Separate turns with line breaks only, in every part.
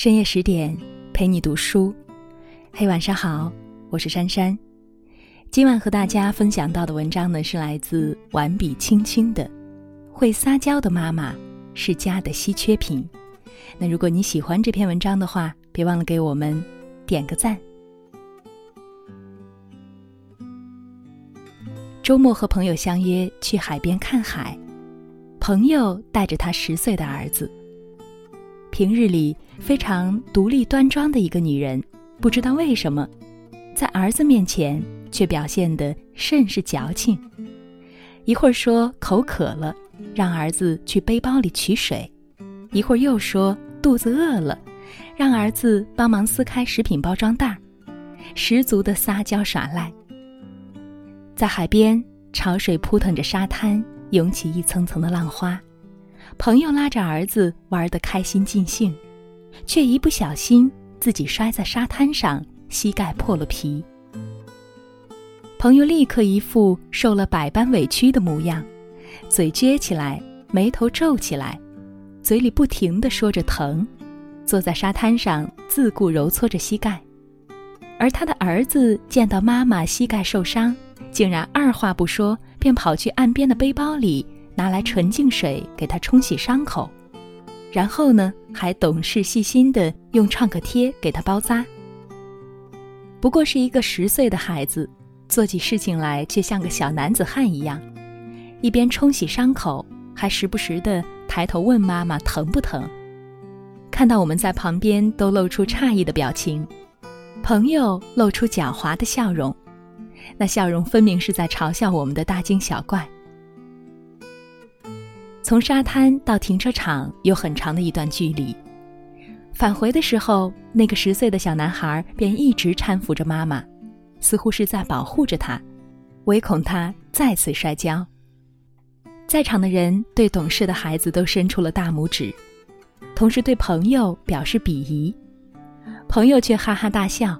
深夜十点，陪你读书。嘿，晚上好，我是珊珊。今晚和大家分享到的文章呢，是来自完笔青青的《会撒娇的妈妈是家的稀缺品》。那如果你喜欢这篇文章的话，别忘了给我们点个赞。周末和朋友相约去海边看海，朋友带着他十岁的儿子。平日里非常独立端庄的一个女人，不知道为什么，在儿子面前却表现得甚是矫情。一会儿说口渴了，让儿子去背包里取水；一会儿又说肚子饿了，让儿子帮忙撕开食品包装袋，十足的撒娇耍赖。在海边，潮水扑腾着沙滩，涌起一层层的浪花。朋友拉着儿子玩得开心尽兴，却一不小心自己摔在沙滩上，膝盖破了皮。朋友立刻一副受了百般委屈的模样，嘴撅起来，眉头皱起来，嘴里不停地说着疼，坐在沙滩上自顾揉搓着膝盖。而他的儿子见到妈妈膝盖受伤，竟然二话不说，便跑去岸边的背包里。拿来纯净水给他冲洗伤口，然后呢，还懂事细心的用创可贴给他包扎。不过是一个十岁的孩子，做起事情来却像个小男子汉一样，一边冲洗伤口，还时不时的抬头问妈妈疼不疼。看到我们在旁边，都露出诧异的表情，朋友露出狡猾的笑容，那笑容分明是在嘲笑我们的大惊小怪。从沙滩到停车场有很长的一段距离，返回的时候，那个十岁的小男孩便一直搀扶着妈妈，似乎是在保护着她，唯恐他再次摔跤。在场的人对懂事的孩子都伸出了大拇指，同时对朋友表示鄙夷，朋友却哈哈大笑，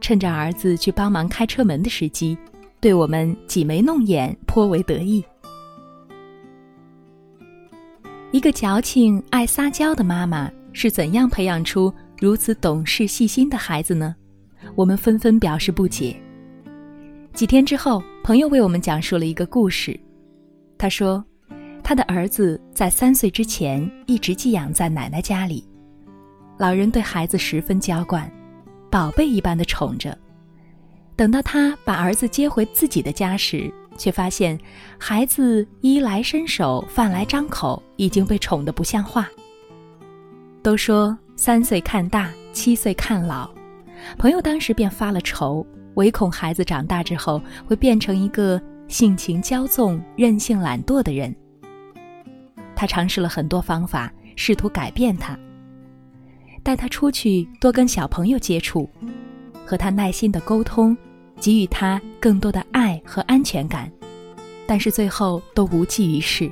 趁着儿子去帮忙开车门的时机，对我们挤眉弄眼，颇为得意。一个矫情爱撒娇的妈妈是怎样培养出如此懂事细心的孩子呢？我们纷纷表示不解。几天之后，朋友为我们讲述了一个故事。他说，他的儿子在三岁之前一直寄养在奶奶家里，老人对孩子十分娇惯，宝贝一般的宠着。等到他把儿子接回自己的家时，却发现，孩子衣来伸手、饭来张口，已经被宠得不像话。都说三岁看大，七岁看老，朋友当时便发了愁，唯恐孩子长大之后会变成一个性情骄纵、任性懒惰的人。他尝试了很多方法，试图改变他，带他出去多跟小朋友接触，和他耐心的沟通。给予他更多的爱和安全感，但是最后都无济于事。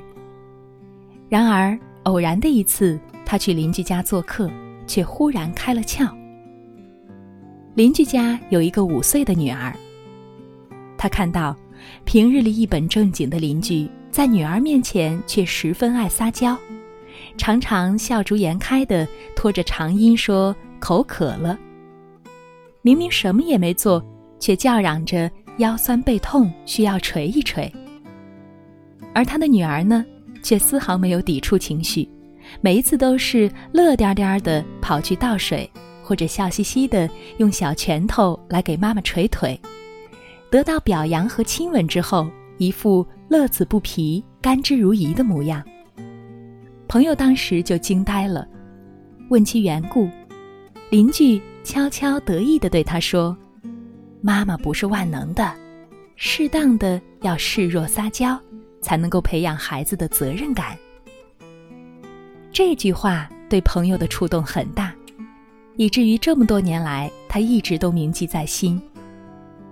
然而，偶然的一次，他去邻居家做客，却忽然开了窍。邻居家有一个五岁的女儿，他看到平日里一本正经的邻居，在女儿面前却十分爱撒娇，常常笑逐颜开的拖着长音说口渴了，明明什么也没做。却叫嚷着腰酸背痛，需要捶一捶。而他的女儿呢，却丝毫没有抵触情绪，每一次都是乐颠颠的跑去倒水，或者笑嘻嘻的用小拳头来给妈妈捶腿。得到表扬和亲吻之后，一副乐此不疲、甘之如饴的模样。朋友当时就惊呆了，问其缘故，邻居悄悄得意地对他说。妈妈不是万能的，适当的要示弱撒娇，才能够培养孩子的责任感。这句话对朋友的触动很大，以至于这么多年来，他一直都铭记在心。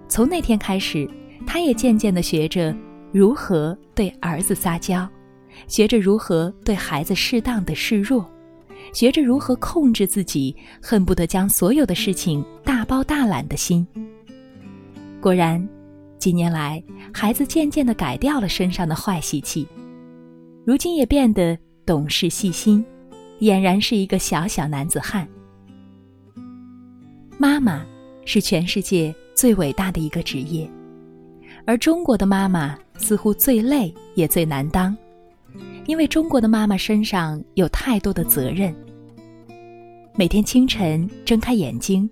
从那天开始，他也渐渐的学着如何对儿子撒娇，学着如何对孩子适当的示弱，学着如何控制自己恨不得将所有的事情大包大揽的心。果然，几年来，孩子渐渐地改掉了身上的坏习气，如今也变得懂事细心，俨然是一个小小男子汉。妈妈是全世界最伟大的一个职业，而中国的妈妈似乎最累也最难当，因为中国的妈妈身上有太多的责任。每天清晨睁开眼睛，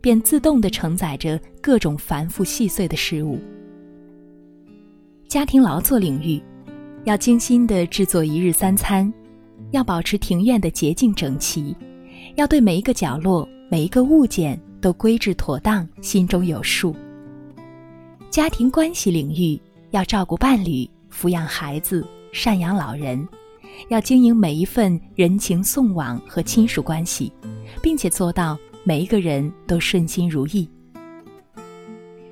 便自动地承载着各种繁复细碎的事物。家庭劳作领域，要精心地制作一日三餐，要保持庭院的洁净整齐，要对每一个角落、每一个物件都规制妥当，心中有数。家庭关系领域，要照顾伴侣，抚养孩子，赡养老人。要经营每一份人情送往和亲属关系，并且做到每一个人都顺心如意。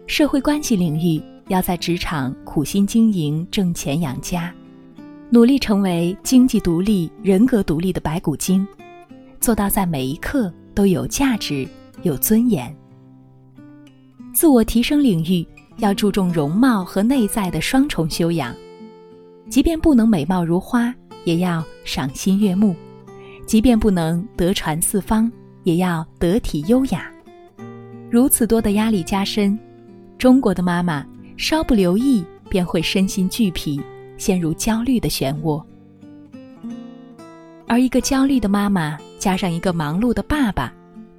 社会关系领域要在职场苦心经营，挣钱养家，努力成为经济独立、人格独立的白骨精，做到在每一刻都有价值、有尊严。自我提升领域要注重容貌和内在的双重修养，即便不能美貌如花。也要赏心悦目，即便不能德传四方，也要得体优雅。如此多的压力加深，中国的妈妈稍不留意便会身心俱疲，陷入焦虑的漩涡。而一个焦虑的妈妈加上一个忙碌的爸爸，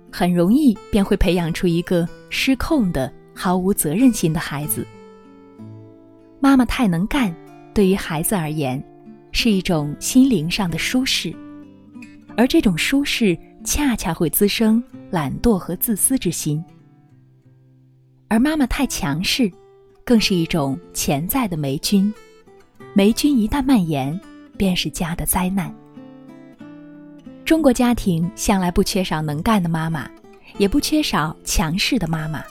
很容易便会培养出一个失控的、毫无责任心的孩子。妈妈太能干，对于孩子而言。是一种心灵上的舒适，而这种舒适恰恰会滋生懒惰和自私之心。而妈妈太强势，更是一种潜在的霉菌，霉菌一旦蔓延，便是家的灾难。中国家庭向来不缺少能干的妈妈，也不缺少强势的妈妈，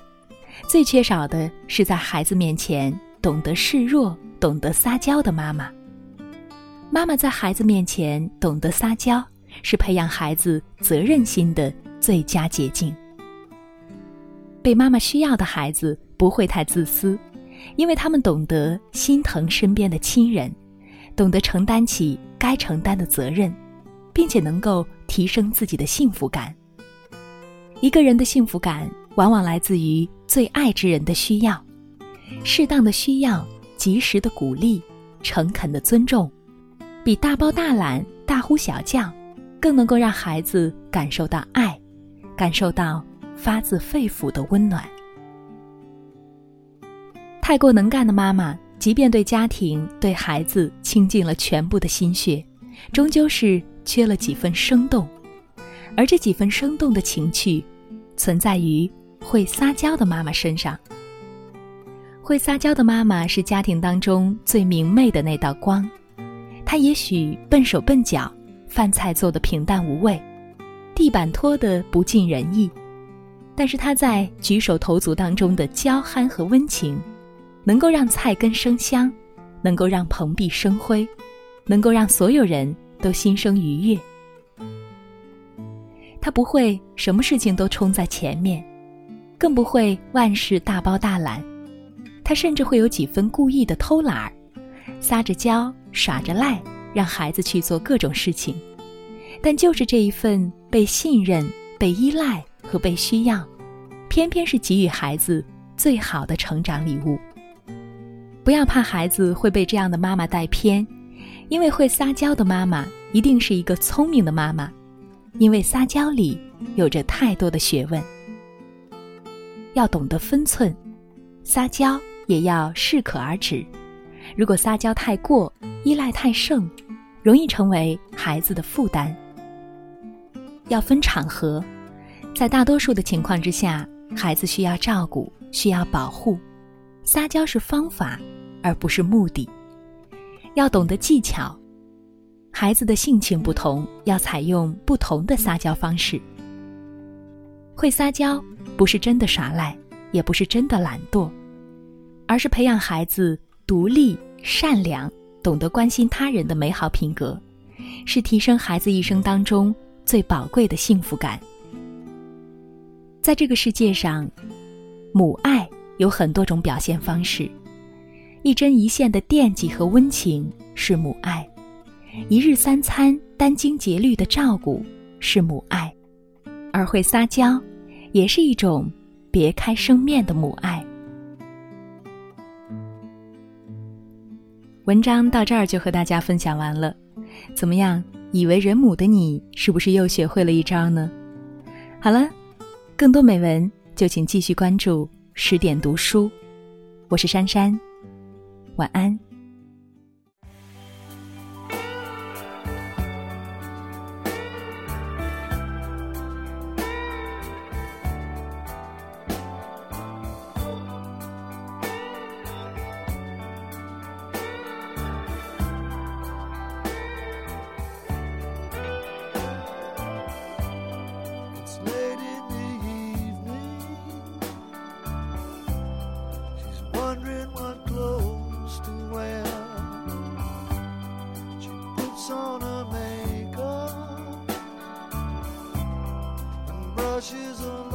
最缺少的是在孩子面前懂得示弱、懂得撒娇的妈妈。妈妈在孩子面前懂得撒娇，是培养孩子责任心的最佳捷径。被妈妈需要的孩子不会太自私，因为他们懂得心疼身边的亲人，懂得承担起该承担的责任，并且能够提升自己的幸福感。一个人的幸福感往往来自于最爱之人的需要，适当的需要，及时的鼓励，诚恳的尊重。比大包大揽、大呼小叫，更能够让孩子感受到爱，感受到发自肺腑的温暖。太过能干的妈妈，即便对家庭、对孩子倾尽了全部的心血，终究是缺了几分生动。而这几分生动的情趣，存在于会撒娇的妈妈身上。会撒娇的妈妈是家庭当中最明媚的那道光。她也许笨手笨脚，饭菜做的平淡无味，地板拖得不尽人意，但是他在举手投足当中的娇憨和温情，能够让菜根生香，能够让蓬荜生辉，能够让所有人都心生愉悦。他不会什么事情都冲在前面，更不会万事大包大揽，他甚至会有几分故意的偷懒儿。撒着娇，耍着赖，让孩子去做各种事情，但就是这一份被信任、被依赖和被需要，偏偏是给予孩子最好的成长礼物。不要怕孩子会被这样的妈妈带偏，因为会撒娇的妈妈一定是一个聪明的妈妈，因为撒娇里有着太多的学问。要懂得分寸，撒娇也要适可而止。如果撒娇太过，依赖太盛，容易成为孩子的负担。要分场合，在大多数的情况之下，孩子需要照顾，需要保护，撒娇是方法，而不是目的。要懂得技巧，孩子的性情不同，要采用不同的撒娇方式。会撒娇，不是真的耍赖，也不是真的懒惰，而是培养孩子。独立、善良、懂得关心他人的美好品格，是提升孩子一生当中最宝贵的幸福感。在这个世界上母爱有很多种表现方式一针一线的惦记和温情是母爱一日三餐殚精竭虑的照顾是母爱而会撒娇也是一种别开生面的母爱。文章到这儿就和大家分享完了怎么样已为人母的你是不是又学会了一招呢？好了更多美文就请继续关注十点读书。我是珊珊晚安。
on her makeup and brushes on